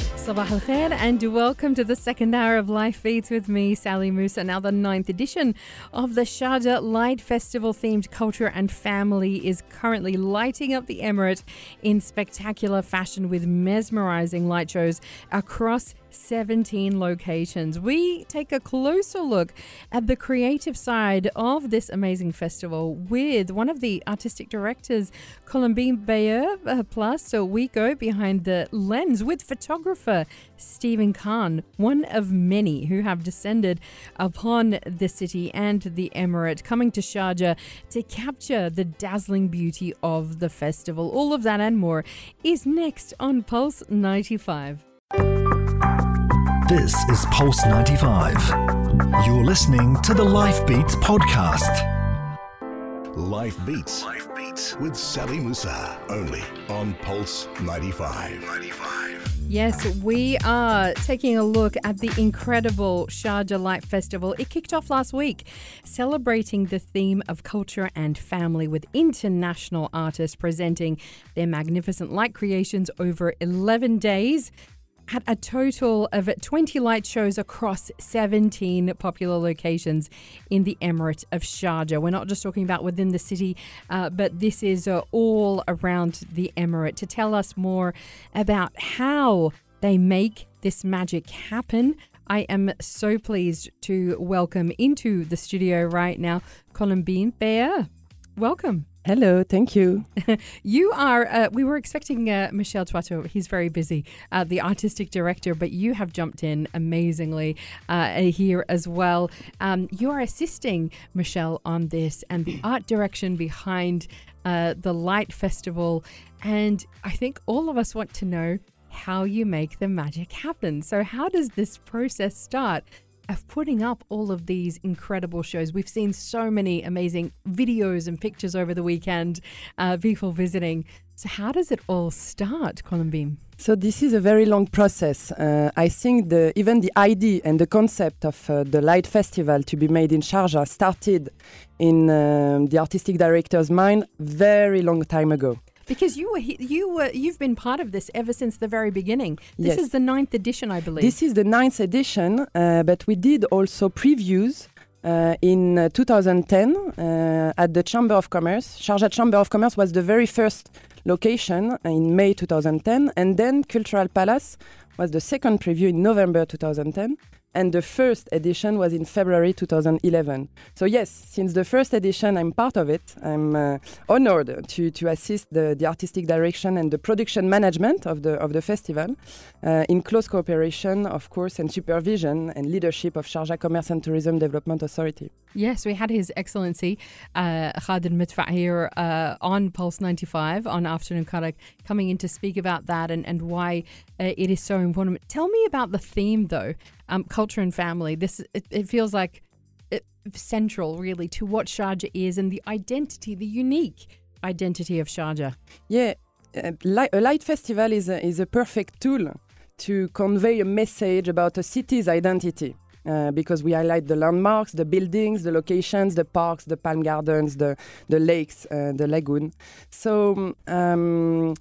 Sabah al khair and welcome to the second hour of Life Beats with me, Sally Musa. Now, the ninth edition of the Sharjah Light Festival themed culture and family is currently lighting up the Emirate in spectacular fashion with mesmerizing light shows across 17 locations. We take a closer look at the creative side of this amazing festival with one of the artistic directors, Colombine Bayer. Uh, plus, so we go behind the lens with photographer Stephen Khan, one of many who have descended upon the city and the Emirate, coming to Sharjah to capture the dazzling beauty of the festival. All of that and more is next on Pulse 95. This is Pulse 95. You're listening to the Life Beats podcast. Life Beats. Life Beats with Sally Musa. Only on Pulse 95. 95. Yes, we are taking a look at the incredible Sharjah Light Festival. It kicked off last week, celebrating the theme of culture and family with international artists presenting their magnificent light creations over 11 days at a total of 20 light shows across 17 popular locations in the Emirate of Sharjah. We're not just talking about within the city, uh, but this is uh, all around the Emirate. To tell us more about how they make this magic happen, I am so pleased to welcome into the studio right now Colombine Bayer. Welcome. Hello, thank you. you are, uh, we were expecting uh, Michel Tuato, he's very busy, uh, the artistic director, but you have jumped in amazingly uh, here as well. Um, you are assisting Michel on this and the art direction behind uh, the Light Festival. And I think all of us want to know how you make the magic happen. So, how does this process start? Of putting up all of these incredible shows. We've seen so many amazing videos and pictures over the weekend, uh, people visiting. So, how does it all start, Colombine? So this is a very long process. Uh, I think the, even the idea and the concept of uh, the Light Festival to be made in Sharjah started in um, the artistic director's mind very long time ago. Because you were you were you've been part of this ever since the very beginning. This yes. is the ninth edition, I believe. This is the ninth edition, uh, but we did also previews. Uh, in uh, 2010, uh, at the Chamber of Commerce, Sharjah Chamber of Commerce was the very first location in May 2010, and then Cultural Palace was the second preview in November 2010 and the first edition was in February 2011. So yes, since the first edition, I'm part of it. I'm uh, honored to, to assist the, the artistic direction and the production management of the of the festival, uh, in close cooperation, of course, and supervision and leadership of Sharjah Commerce and Tourism Development Authority. Yes, we had His Excellency uh, Khalid Midfa here uh, on Pulse 95 on Afternoon Karak coming in to speak about that and, and why uh, it is so important. Tell me about the theme, though um, culture and family. This it, it feels like it, central, really, to what Sharjah is and the identity, the unique identity of Sharjah. Yeah, uh, light, a light festival is a, is a perfect tool to convey a message about a city's identity. Uh, because we highlight the landmarks, the buildings, the locations, the parks, the palm gardens, the the lakes, uh, the lagoon. So um,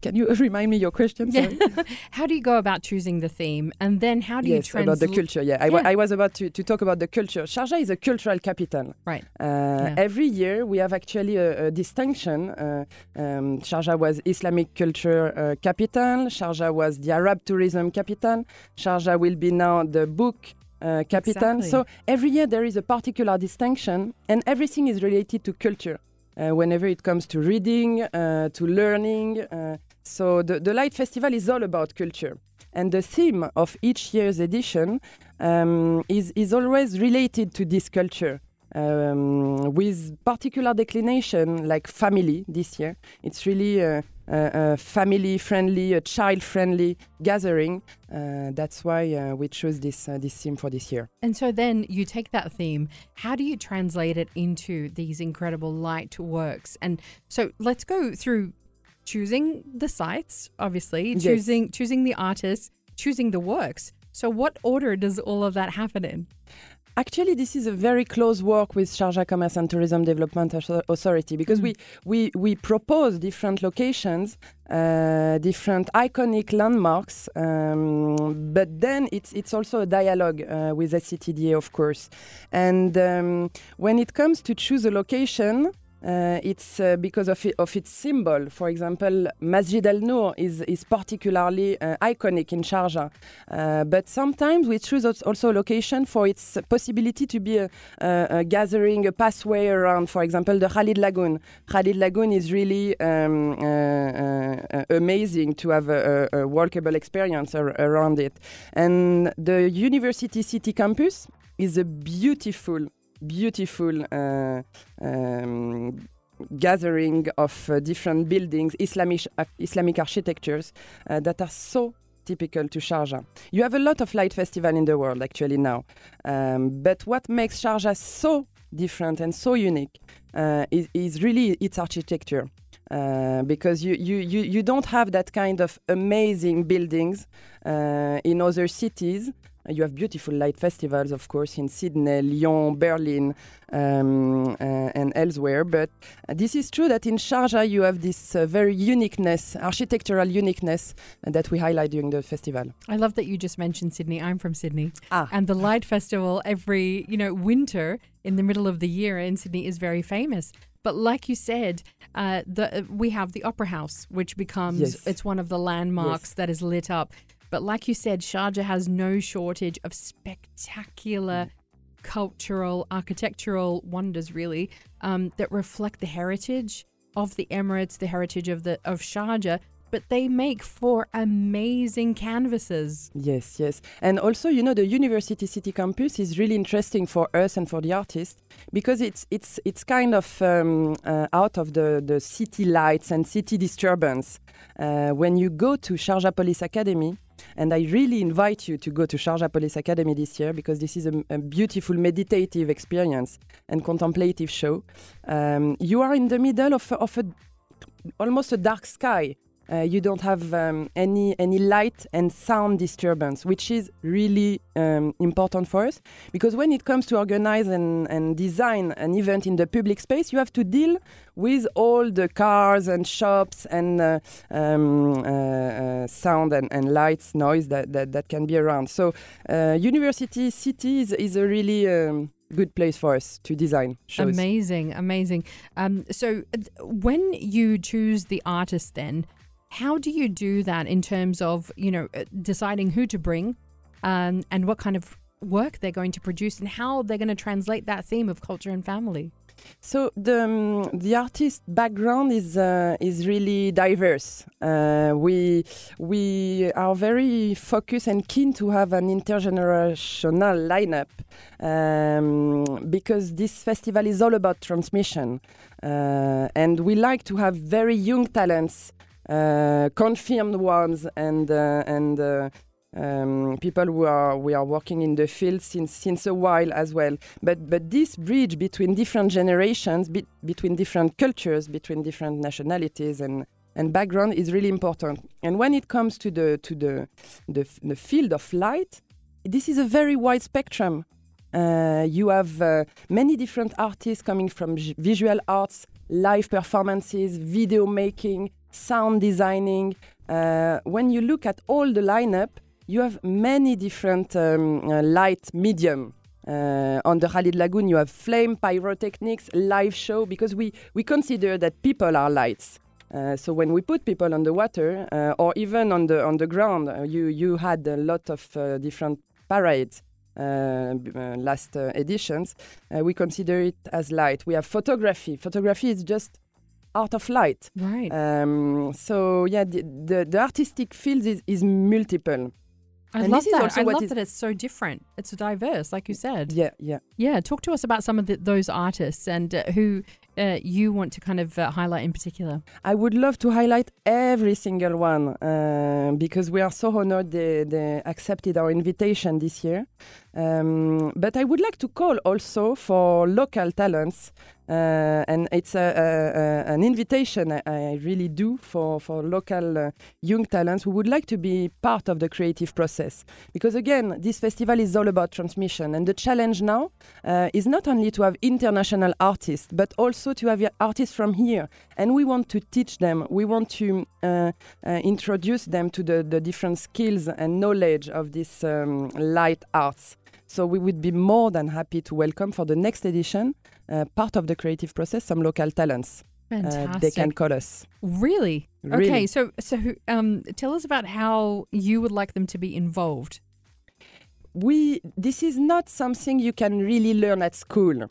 can you remind me your question? Yeah. how do you go about choosing the theme, and then how do yes, you translate about the culture? Yeah, I, yeah. I was about to, to talk about the culture. Sharjah is a cultural capital. Right. Uh, yeah. Every year we have actually a, a distinction. Uh, um, Sharjah was Islamic culture uh, capital. Sharjah was the Arab tourism capital. Sharjah will be now the book uh, capital. Exactly. So every year there is a particular distinction, and everything is related to culture. Uh, whenever it comes to reading, uh, to learning, uh, so the, the Light Festival is all about culture. And the theme of each year's edition um, is, is always related to this culture. Um, with particular declination like family this year. It's really a, a, a family friendly, a child friendly gathering. Uh, that's why uh, we chose this uh, this theme for this year. And so then you take that theme. How do you translate it into these incredible light works? And so let's go through choosing the sites, obviously, Yes. choosing choosing the artists, choosing the works. So, what order does all of that happen in? Actually, this is a very close work with Sharjah Commerce and Tourism Development Authority because mm. we, we, we propose different locations, uh, different iconic landmarks, um, but then it's, it's also a dialogue uh, with SCTDA, of course. And um, when it comes to choose a location, uh, it's uh, because of, it, of its symbol. For example, Masjid Al Noor is, is particularly uh, iconic in Sharjah. Uh, but sometimes we choose also a location for its possibility to be a, a, a, gathering, a pathway around, for example, the Khalid Lagoon. Khalid Lagoon is really um, uh, uh, amazing to have a, a walkable experience ar around it. And the University City campus is a beautiful beautiful uh, um, gathering of uh, different buildings, Islamic, uh, Islamic architectures uh, that are so typical to Sharjah. You have a lot of light festival in the world actually now, um, but what makes Sharjah so different and so unique uh, is, is, really its architecture. Uh, because you, you, you, you don't have that kind of amazing buildings in other cities you have beautiful light festivals, of course, in Sydney, Lyon, Berlin, um, uh, and elsewhere. But uh, this is true that in Sharjah you have this uh, very uniqueness, architectural uniqueness uh, that we highlight during the festival. I love that you just mentioned Sydney. I'm from Sydney, ah. and the Light Festival every you know winter in the middle of the year in Sydney is very famous. But like you said, uh, the we have the Opera House, which becomes yes. it's one of the landmarks yes. that is lit up. But like you said, Sharjah has no shortage of spectacular cultural, architectural wonders, really, um, that reflect the heritage of the Emirates, the heritage of the of Sharjah. But they make for amazing canvases. Yes, yes. And also, you know, the University City campus is really interesting for us and for the artists because it's it's it's kind of um, uh, out of the, the city lights and city disturbance. Uh, when you go to Sharjah Police Academy, and I really invite you to go to Sharjah Police Academy this year because this is a, a beautiful meditative experience and contemplative show. Um, you are in the middle of, of a, almost a dark sky uh, you don't have um, any any light and sound disturbance, which is really um, important for us because when it comes to organize and, and design an event in the public space, you have to deal with all the cars and shops and uh, um, uh, uh sound and, and, lights, noise that, that, that, can be around. So, uh, University City is, is a really um, good place for us to design shows. Amazing, amazing. Um, so, when you choose the artist, then how do you do that in terms of, you know, uh, deciding who to bring um, and what kind of work they're going to produce and how they're going to translate that theme of culture and family? So the um, the artist background is uh, is really diverse. Uh, we we are very focused and keen to have an intergenerational lineup um, because this festival is all about transmission, uh, and we like to have very young talents confirmed ones and uh, and uh, um, people who are we are working in the field since since a while as well. But but this bridge between different generations, be, between different cultures, between different nationalities and and background is really important. And when it comes to the to the the, the field of light, this is a very wide spectrum. Uh, you have uh, many different artists coming from visual arts, live performances, video making, sound designing. Uh, when you look at all the lineup, you have many different um, uh, light medium. Uh, on the Khalid Lagoon, you have flame, pyrotechnics, live show, because we, we consider that people are lights. Uh, so when we put people on the water uh, or even on the on the ground, uh, you you had a lot of different parades. last editions, we consider it as light. We have photography. Photography is just art of light. Right. Um, so yeah, the, the, the artistic field is, is multiple. I and love that. I love that it's so different. It's diverse, like you said. Yeah, yeah, yeah. Talk to us about some of the, those artists and uh, who uh, you want to kind of uh, highlight in particular. I would love to highlight every single one uh, because we are so honored they, they accepted our invitation this year. Um, but I would like to call also for local talents Uh, and it's a, a, a, an invitation I, I, really do for, for local uh, young talents who would like to be part of the creative process. Because again, this festival is all about transmission. And the challenge now uh, is not only to have international artists, but also to have artists from here. And we want to teach them, we want to uh, uh, introduce them to the, the different skills and knowledge of this um, light arts. So we would be more than happy to welcome for the next edition, part of the creative process, some local talents. Fantastic. Uh, they can call us. Really? really? Okay. So, so um, tell us about how you would like them to be involved. We. This is not something you can really learn at school.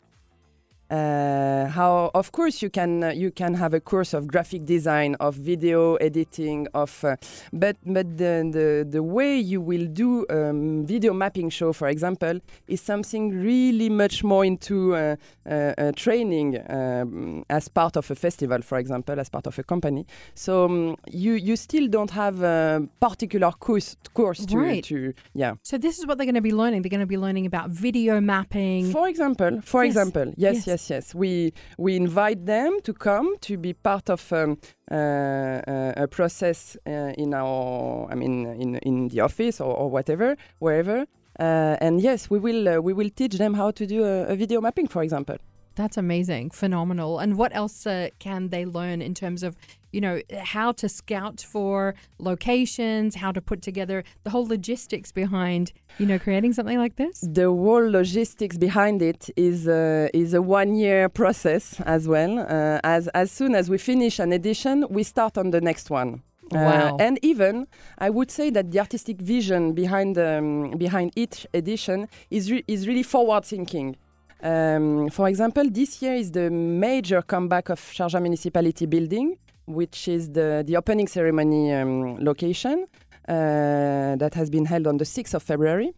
Uh, how of course you can uh, you can have a course of graphic design of video editing of uh, but but the, the the way you will do um, video mapping show for example is something really much more into uh, uh, training um, as part of a festival for example as part of a company. So um, you you still don't have a particular course course to, right. to yeah. So this is what they're going to be learning. They're going to be learning about video mapping. For example for yes. example yes yes, yes yes, yes. We we invite them to come to be part of um, uh, uh, a process uh, in our, I mean, in in the office or, or whatever, wherever. Uh, and yes, we will we will teach them how to do a, a video mapping, for example. That's amazing, phenomenal. And what else uh, can they learn in terms of, you know, how to scout for locations, how to put together the whole logistics behind, you know, creating something like this? The whole logistics behind it is uh, is a one year process as well. Uh, as as soon as we finish an edition, we start on the next one. Uh, wow. and even I would say that the artistic vision behind um, behind each edition is re- is really forward thinking. Um, for example, this year is the major comeback of Sharjah Municipality Building, which is the, the opening ceremony um, location uh, that has been held on the 6th of February.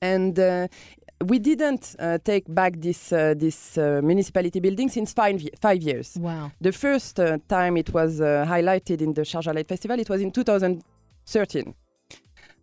And uh, we didn't uh, take back this uh, this uh, municipality building since five, five years. Wow. The first uh, time it was highlighted in the Sharjah Light Festival, it was in 2013.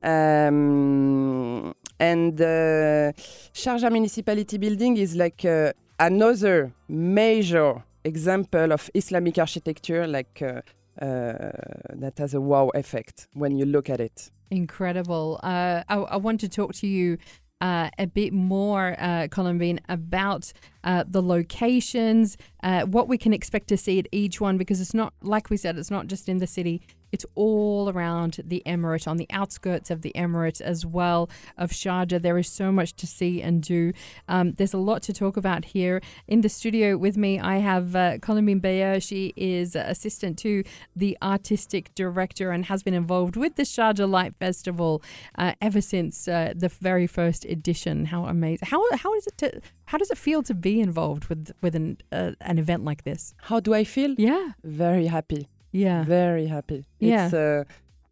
Um, and uh, Sharjah Municipality Building is like uh, another major example of Islamic architecture, like uh, uh, that has a wow effect when you look at it. Incredible. I, I want to talk to you uh, a bit more, uh, Colombine, about uh, the locations, uh, what we can expect to see at each one, because it's not, like we said, it's not just in the city, it's all around the Emirate, on the outskirts of the Emirate as well of Sharjah. There is so much to see and do. Um, there's a lot to talk about here. In the studio with me, I have uh, Colombine Bayer. She is assistant to the artistic director and has been involved with the Sharjah Light Festival uh, ever since uh, the very first edition. How amazing! How how is it to how does it feel to be involved with with an uh, an event like this? How do I feel? Yeah, very happy. Yeah. Very happy. Yeah. It's, uh,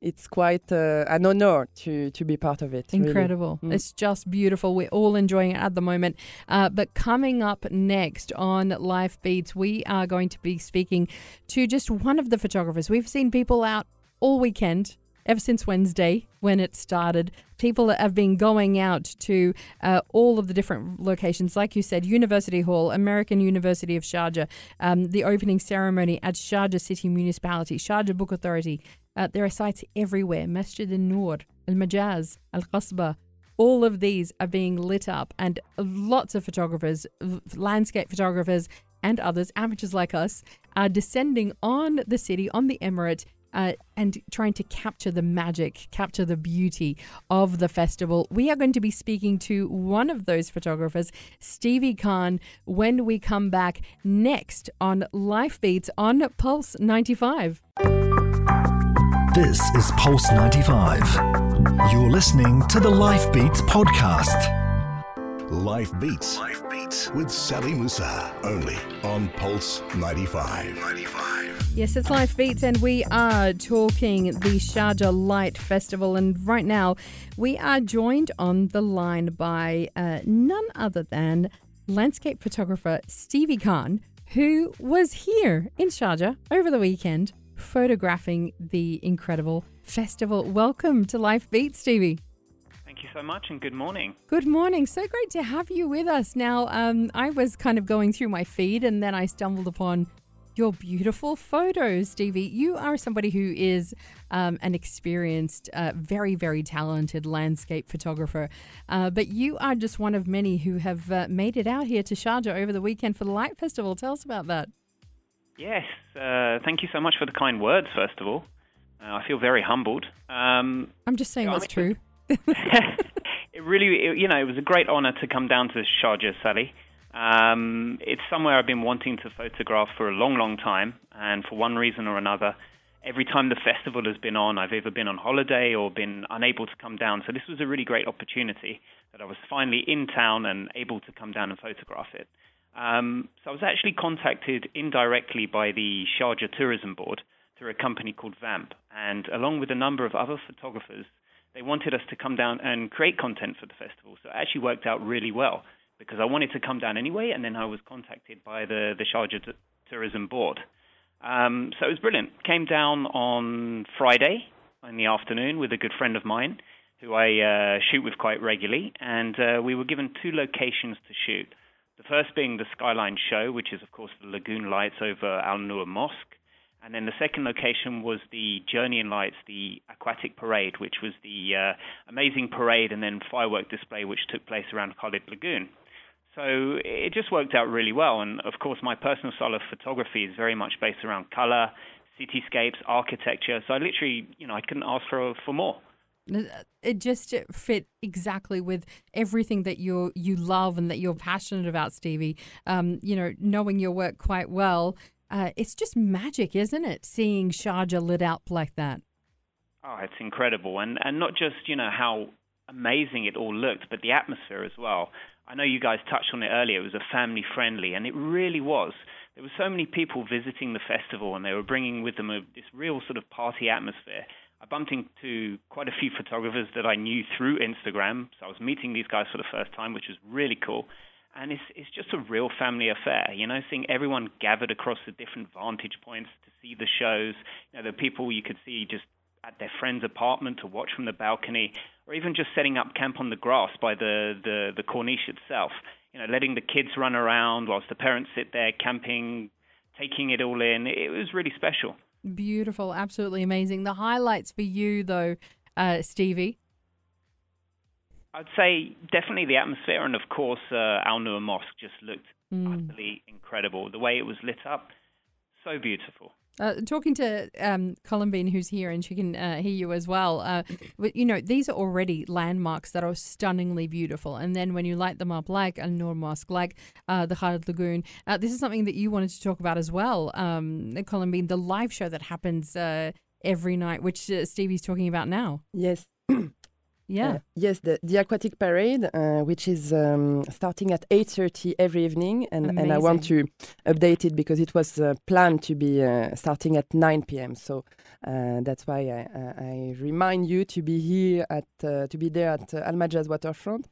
it's quite uh, an honor to to be part of it. Incredible. Really. Mm. It's just beautiful. We're all enjoying it at the moment. Uh, but coming up next on Life Beats, we are going to be speaking to just one of the photographers. We've seen people out all weekend ever since Wednesday when it started. People have been going out to uh, all of the different locations, like you said, University Hall, American University of Sharjah, um, the opening ceremony at Sharjah City Municipality, Sharjah Book Authority. Uh, there are sites everywhere Masjid al Noor, Al Majaz, Al Qasba. All of these are being lit up, and lots of photographers, landscape photographers, and others, amateurs like us, are descending on the city, on the Emirate, uh, and trying to capture the magic, capture the beauty of the festival. We are going to be speaking to one of those photographers, Stevie Khan, when we come back next on Life Beats on Pulse 95. This is Pulse 95. You're listening to the Life Beats podcast. Life Beats. Life Beats with Sally Musa. Only on Pulse 95. 95. Yes, it's Life Beats, and we are talking the Sharjah Light Festival. And right now, we are joined on the line by uh, none other than landscape photographer Stevie Khan, who was here in Sharjah over the weekend photographing the incredible festival. Welcome to Life Beats, Stevie Thank you so much and good morning. Good morning. So great to have you with us. Now, um, I was kind of going through my feed and then I stumbled upon your beautiful photos, Stevie. You are somebody who is um, an experienced, uh, very, very talented landscape photographer. Uh, but you are just one of many who have uh, made it out here to Sharjah over the weekend for the Light Festival. Tell us about that. Yes, uh, thank you so much for the kind words, first of all. Uh, I feel very humbled. Um, I'm just saying what's true. it really, it, you know, it was a great honor to come down to Sharjah, Sally. Um, it's somewhere I've been wanting to photograph for a long, long time, and for one reason or another, every time the festival has been on, I've either been on holiday or been unable to come down. So this was a really great opportunity that I was finally in town and able to come down and photograph it. Um, so I was actually contacted indirectly by the Sharjah Tourism Board through a company called Vamp, and along with a number of other photographers, they wanted us to come down and create content for the festival. So it actually worked out really well because I wanted to come down anyway, and then I was contacted by the the Sharjah T- Tourism Board. Um, so it was brilliant. Came down on Friday in the afternoon with a good friend of mine who I uh, shoot with quite regularly, and uh, we were given two locations to shoot. The first being the Skyline Show, which is, of course, the lagoon lights over Al Noor Mosque. And then the second location was the Journey in Lights, the aquatic parade, which was the uh, amazing parade and then firework display which took place around Khalid Lagoon. So it just worked out really well. And of course, my personal style of photography is very much based around color, cityscapes, architecture. So I literally, you know, I couldn't ask for for more. It just fit exactly with everything that you you love and that you're passionate about, Stevie. Um, you know, knowing your work quite well, uh, it's just magic, isn't it? Seeing Sharjah lit up like that. Oh, it's incredible, and and not just you know how amazing it all looked, but the atmosphere as well. I know you guys touched on it earlier. It was a family friendly, and it really was. There were so many people visiting the festival, and they were bringing with them a, this real sort of party atmosphere. I bumped into quite a few photographers that I knew through Instagram, so I was meeting these guys for the first time, which was really cool. And it's it's just a real family affair, you know, seeing everyone gathered across the different vantage points to see the shows. You know, the people you could see just at their friend's apartment to watch from the balcony, or even just setting up camp on the grass by the, the, the corniche itself. You know, letting the kids run around whilst the parents sit there camping, taking it all in. It was really special. Beautiful, absolutely amazing. The highlights for you, though, uh, Stevie. I'd say definitely the atmosphere, and of course, uh, Al Noor Mosque just looked mm. utterly incredible. The way it was lit up, so beautiful. Uh, talking to um, Colombine, who's here, and she can uh, hear you as well. Uh, but, you know, these are already landmarks that are stunningly beautiful. And then when you light them up, like Al Noor Mosque, like uh, the Khalid Lagoon, uh, this is something that you wanted to talk about as well, um, Colombine, the live show that happens uh, every night, which Stevie's talking about now. Yes. Yeah. Uh, yes, the, the aquatic parade, uh, which is um, starting at 8.30 every evening. And, and I want to update it because it was uh, planned to be uh, starting at 9 p.m. So uh, that's why I, I, remind you to be here at uh, to be there at Al Majaz waterfront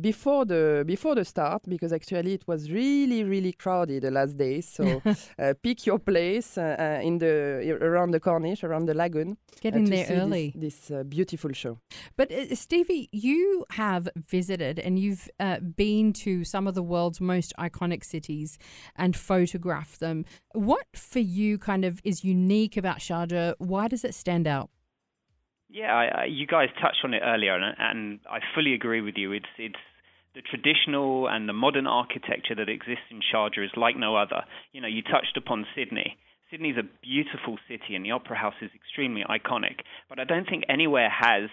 before the before the start because actually it was really really crowded the last day. So pick your place in the around the Corniche, around the lagoon. Get in there early. This, this beautiful show. But Stevie, you have visited and you've uh, been to some of the world's most iconic cities and photographed them. What for you kind of is unique about Sharjah? Why does it stand out? Yeah, I, I, you guys touched on it earlier, and, and I fully agree with you. It's it's the traditional and the modern architecture that exists in Sharjah is like no other. You know, you touched upon Sydney. Sydney's a beautiful city, and the Opera House is extremely iconic. But I don't think anywhere has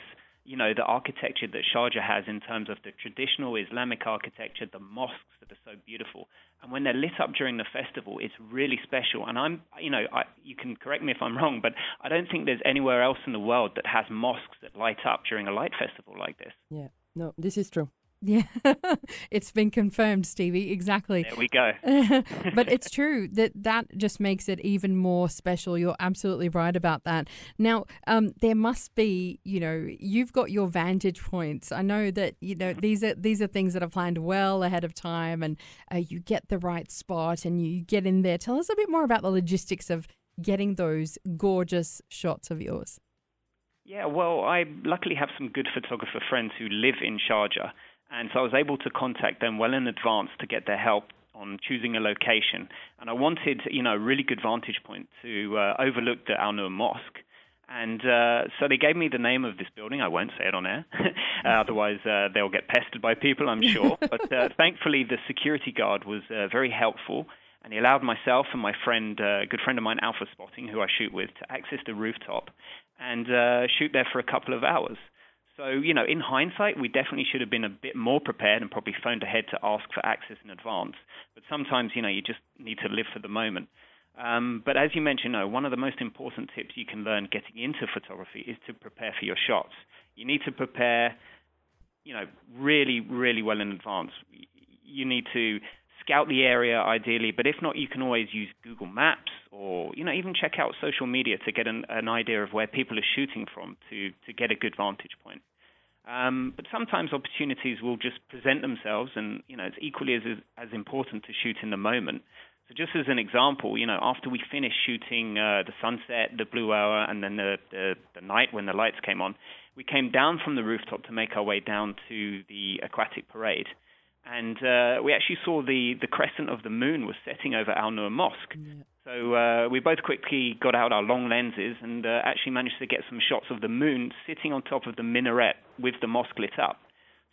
you know, the architecture that Sharjah has in terms of the traditional Islamic architecture, the mosques that are so beautiful. And when they're lit up during the festival, it's really special. And I'm, you know, I, you can correct me if I'm wrong, but I don't think there's anywhere else in the world that has mosques that light up during a light festival like this. Yeah, no, this is true. Yeah, it's been confirmed, Stevie. Exactly. There we go. but it's true that that just makes it even more special. You're absolutely right about that. Now, um, there must be, you know, you've got your vantage points. I know that you know these are these are things that are planned well ahead of time, and uh, you get the right spot and you get in there. Tell us a bit more about the logistics of getting those gorgeous shots of yours. Yeah, well, I luckily have some good photographer friends who live in Sharjah, and so I was able to contact them well in advance to get their help on choosing a location. And I wanted, you know, a really good vantage point to uh, overlook the Al Noor Mosque. And uh, so they gave me the name of this building. I won't say it on air, uh, otherwise uh, they'll get pestered by people, I'm sure. but uh, thankfully, the security guard was uh, very helpful, and he allowed myself and my friend, a good friend of mine, Alpha Spotting, who I shoot with, to access the rooftop and shoot there for a couple of hours. So, you know, in hindsight, we definitely should have been a bit more prepared and probably phoned ahead to ask for access in advance. But sometimes, you know, you just need to live for the moment. Um, but as you mentioned, no, one of the most important tips you can learn getting into photography is to prepare for your shots. You need to prepare, you know, really, really well in advance. You need to scout the area ideally, but if not, you can always use Google Maps or you know even check out social media to get an, an idea of where people are shooting from to to get a good vantage point. Um, but sometimes opportunities will just present themselves, and you know it's equally as as important to shoot in the moment. So just as an example, you know, after we finished shooting uh, the sunset, the blue hour, and then the, the, the night when the lights came on, we came down from the rooftop to make our way down to the aquatic parade. And uh, we actually saw the, the crescent of the moon was setting over Al Noor Mosque. Yeah. So uh, we both quickly got out our long lenses and uh, actually managed to get some shots of the moon sitting on top of the minaret with the mosque lit up.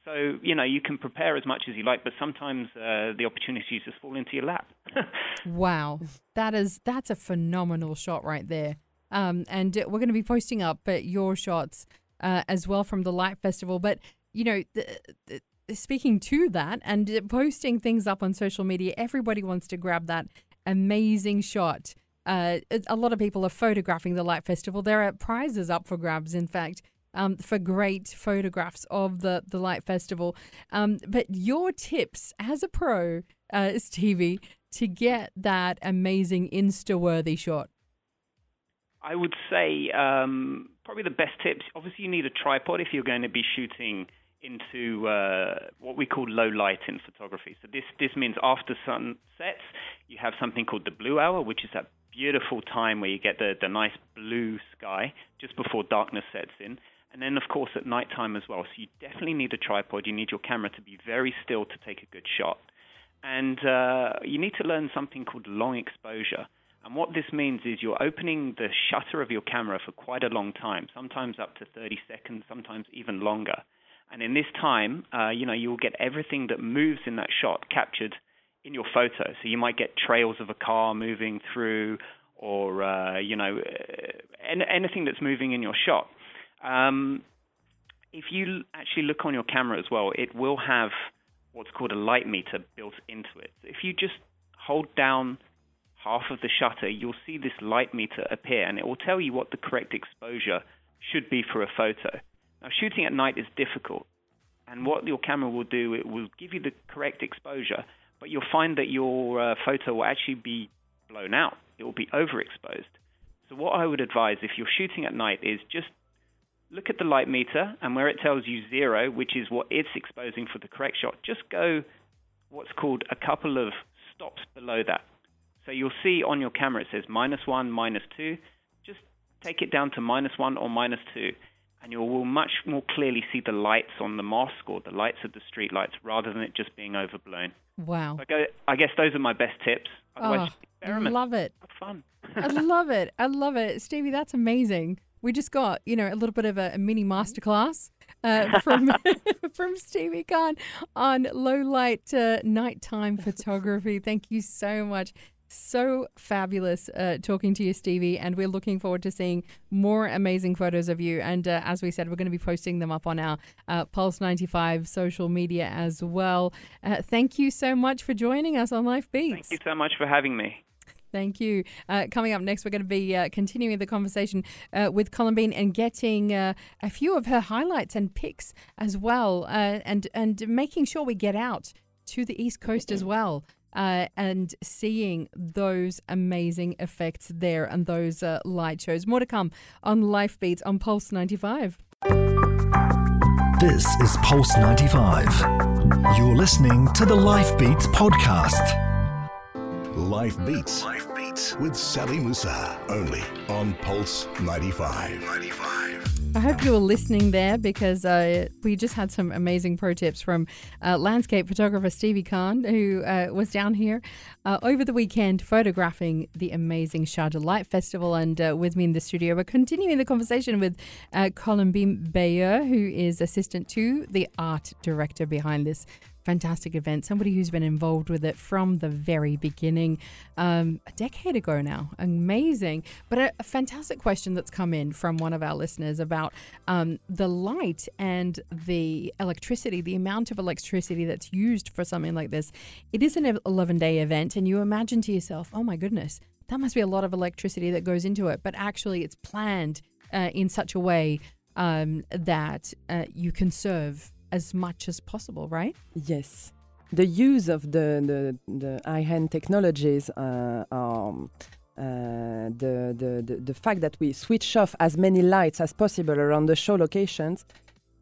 So you know you can prepare as much as you like, but sometimes uh, the opportunities just fall into your lap. wow, that is that's a phenomenal shot right there. Um, and we're going to be posting up uh, your shots uh, as well from the Light Festival. But you know, the, the, speaking to that and posting things up on social media, everybody wants to grab that amazing shot. Uh, a lot of people are photographing the Light Festival. There are prizes up for grabs, in fact um, for great photographs of the, the Light Festival. Um, but your tips as a pro, uh, Stevie, to get that amazing Insta worthy shot? I would say um, probably the best tips. Obviously, you need a tripod if you're going to be shooting into uh, what we call low light in photography. So this this means after sun sets, you have something called the blue hour, which is that beautiful time where you get the the nice blue sky just before darkness sets in. And then, of course, at nighttime as well. So you definitely need a tripod. You need your camera to be very still to take a good shot. And uh, you need to learn something called long exposure. And what this means is you're opening the shutter of your camera for quite a long time, sometimes up to 30 seconds, sometimes even longer. And in this time, uh, you know, you'll get everything that moves in that shot captured in your photo. So you might get trails of a car moving through, or uh, you know, uh, anything that's moving in your shot. Um, if you actually look on your camera as well, it will have what's called a light meter built into it. If you just hold down half of the shutter, you'll see this light meter appear, and it will tell you what the correct exposure should be for a photo. Now, shooting at night is difficult, and what your camera will do, it will give you the correct exposure, but you'll find that your uh, photo will actually be blown out. It will be overexposed. So, what I would advise if you're shooting at night is just look at the light meter, and where it tells you zero, which is what it's exposing for the correct shot, just go what's called a couple of stops below that. So you'll see on your camera it says minus one, minus two. Just take it down to minus one or minus two, and you will much more clearly see the lights on the mosque or the lights of the street lights rather than it just being overblown. Wow. I guess those are my best tips. Otherwise, oh, experiment. love it. Have fun. I love it. I love it. Stevie, that's amazing we just got you know a little bit of a, a mini masterclass uh, from from Stevie Khan on low light uh, nighttime photography. Thank you so much. So fabulous uh, talking to you, Stevie, and we're looking forward to seeing more amazing photos of you. And uh, as we said, we're going to be posting them up on our uh, Pulse 95 social media as well. Uh, thank you so much for joining us on Life Beats. Thank you so much for having me. Thank you. Uh, coming up next, we're going to be uh, continuing the conversation uh, with Colombine and getting uh, a few of her highlights and picks as well, uh, and and making sure we get out to the East Coast as well. Uh, and seeing those amazing effects there and those light shows. More to come on Life Beats on Pulse 95. This is Pulse 95. You're listening to the Life Beats podcast. Life Beats. Life Beats with Sally Musa. Only on Pulse 95. 95. I hope you were listening there because uh, we just had some amazing pro tips from uh, landscape photographer Stevie Khan, who uh, was down here uh, over the weekend photographing the amazing Sharjah Light Festival. And uh, with me in the studio, we're continuing the conversation with uh, Colombine Bayer, who is assistant to the art director behind this fantastic event, somebody who's been involved with it from the very beginning, um, a decade ago now. Amazing. But a, a, fantastic question that's come in from one of our listeners about um, the light and the electricity, the amount of electricity that's used for something like this. It is an 11 day event, and you imagine to yourself, oh my goodness, that must be a lot of electricity that goes into it. But actually, it's planned uh, in such a way um, that uh, you conserve as much as possible, right? Yes. The use of the, the, the high-end technologies uh, um, uh, the, the, the, the fact that we switch off as many lights as possible around the show locations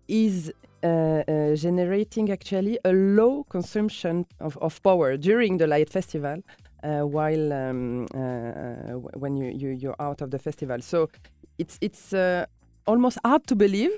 is uh, uh, generating actually a low consumption of, of power during the light festival uh, while um, uh, when you, you, you're out of the festival. So it's, it's almost hard to believe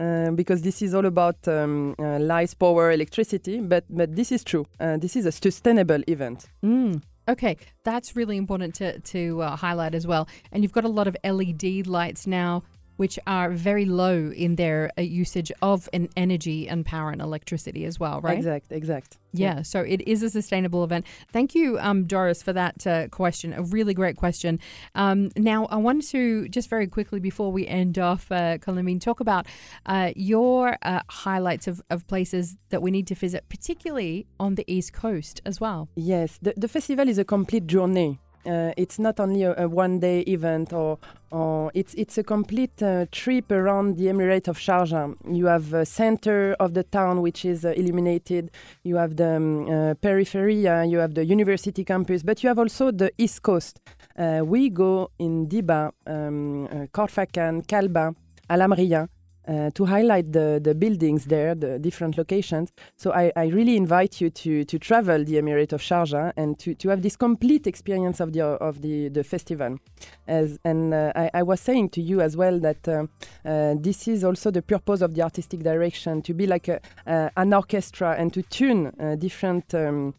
uh, because this is all about um, uh, light, power, electricity. But but this is true. Uh, this is a sustainable event. Mm. Okay, that's really important to to uh, highlight as well. And you've got a lot of LED lights now which are very low in their uh, usage of an energy and power and electricity as well, right? Exact, exact. Yeah, yeah. so it is a sustainable event. Thank you, um, Doris, for that uh, question. A really great question. Um, now, I want to just very quickly before we end off, uh, Colombine, talk about uh, your uh, highlights of, of places that we need to visit, particularly on the East Coast as well. Yes, the, the festival is a complete journey. Uh, it's not only a, a one-day event, or, or it's it's a complete uh, trip around the Emirate of Sharjah. You have a center of the town which is uh, illuminated. You have the um, uh, periphery. you have the university campus, but you have also the East Coast. Uh, we go in Dibba, um, uh, Khorfakan, Kalba, Al Amriya uh, to highlight the, the buildings there, the different locations. So I, I really invite you to, to travel the Emirate of Sharjah and to, to have this complete experience of the, of the, the festival. As, and uh, I, I, was saying to you as well that uh, uh this is also the purpose of the artistic direction, to be like a, uh, an orchestra and to tune uh, different um,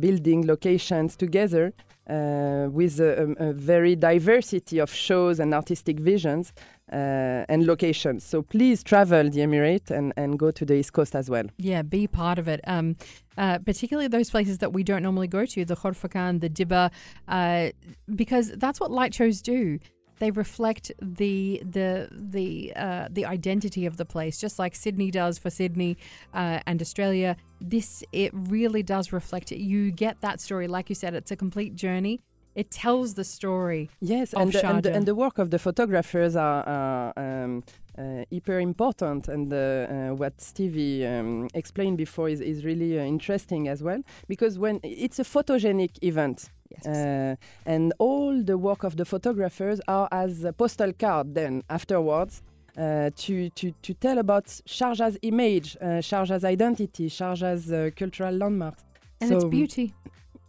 building locations together uh, with a, a, very diversity of shows and artistic visions uh, and locations. So please travel the Emirate and, and go to the East Coast as well. Yeah, be part of it. Um, uh, particularly those places that we don't normally go to, the Khorfakan, the Dibba, uh, because that's what light shows do they reflect the the the uh, the identity of the place, just like Sydney does for Sydney uh, and Australia. This it really does reflect it. You get that story, like you said, it's a complete journey. It tells the story. Yes, and the, and, the, and, the, work of the photographers are. Uh, um, uh, hyper important and uh, uh, what Stevie um, explained before is, is really uh, interesting as well because when it's a photogenic event Yes. Uh, and all the work of the photographers are as a postal card then afterwards uh, to, to, to tell about Sharjah's image, uh, Sharjah's identity, Sharjah's uh, cultural landmarks. And so, its beauty.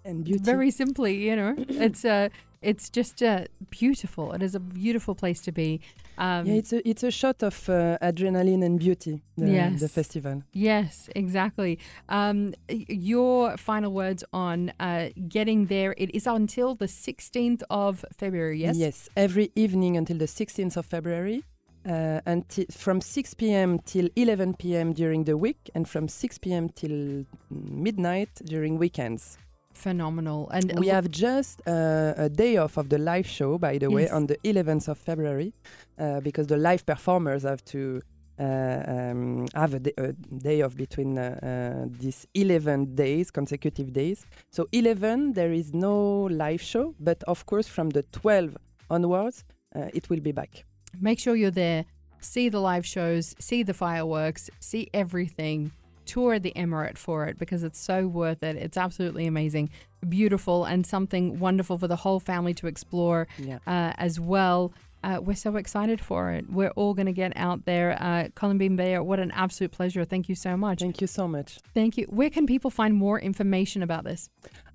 And beauty. Very simply, you know, it's uh, it's just uh, beautiful. It is a beautiful place to be. Um, yeah, it's a it's a shot of uh, adrenaline and beauty. The, yes, the festival. Yes, exactly. Um, your final words on uh, getting there. It is until the sixteenth of February. Yes. Yes, every evening until the sixteenth of February. Uh, until from 6 p.m. till 11 p.m. during the week, and from 6 p.m. till midnight during weekends phenomenal. And we have just uh, a day off of the live show, by the yes. way, on the 11th of February, uh, because the live performers have to uh, um, have a, day, a day off between uh, uh, these 11 days, consecutive days. So 11, there is no live show, but of course, from the 12 onwards, uh, it will be back. Make sure you're there. See the live shows, see the fireworks, see everything tour the Emirate for it because it's so worth it. It's absolutely amazing, beautiful, and something wonderful for the whole family to explore yeah. uh, as well. Uh, we're so excited for it. We're all going to get out there. Uh, Colombine Bayer, what an absolute pleasure. Thank you so much. Thank you so much. Thank you. Where can people find more information about this?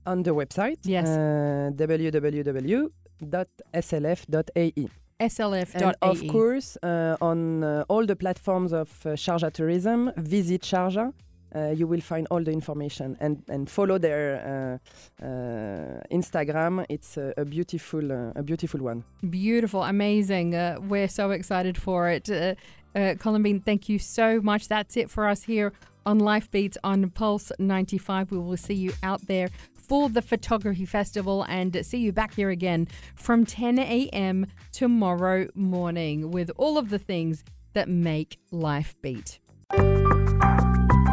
On the website. Yes. Uh, www.slf.ae. slf.ae. And of course, uh, on uh, all the platforms of uh, Sharjah Tourism, visit Sharjah. Uh, you will find all the information and, and follow their uh, uh, Instagram. It's a, a beautiful a beautiful one. Beautiful, amazing. We're so excited for it. Colombine, thank you so much. That's it for us here on Life Beats on Pulse 95. We will see you out there for the Photography Festival and see you back here again from 10 a.m. tomorrow morning with all of the things that make life beat.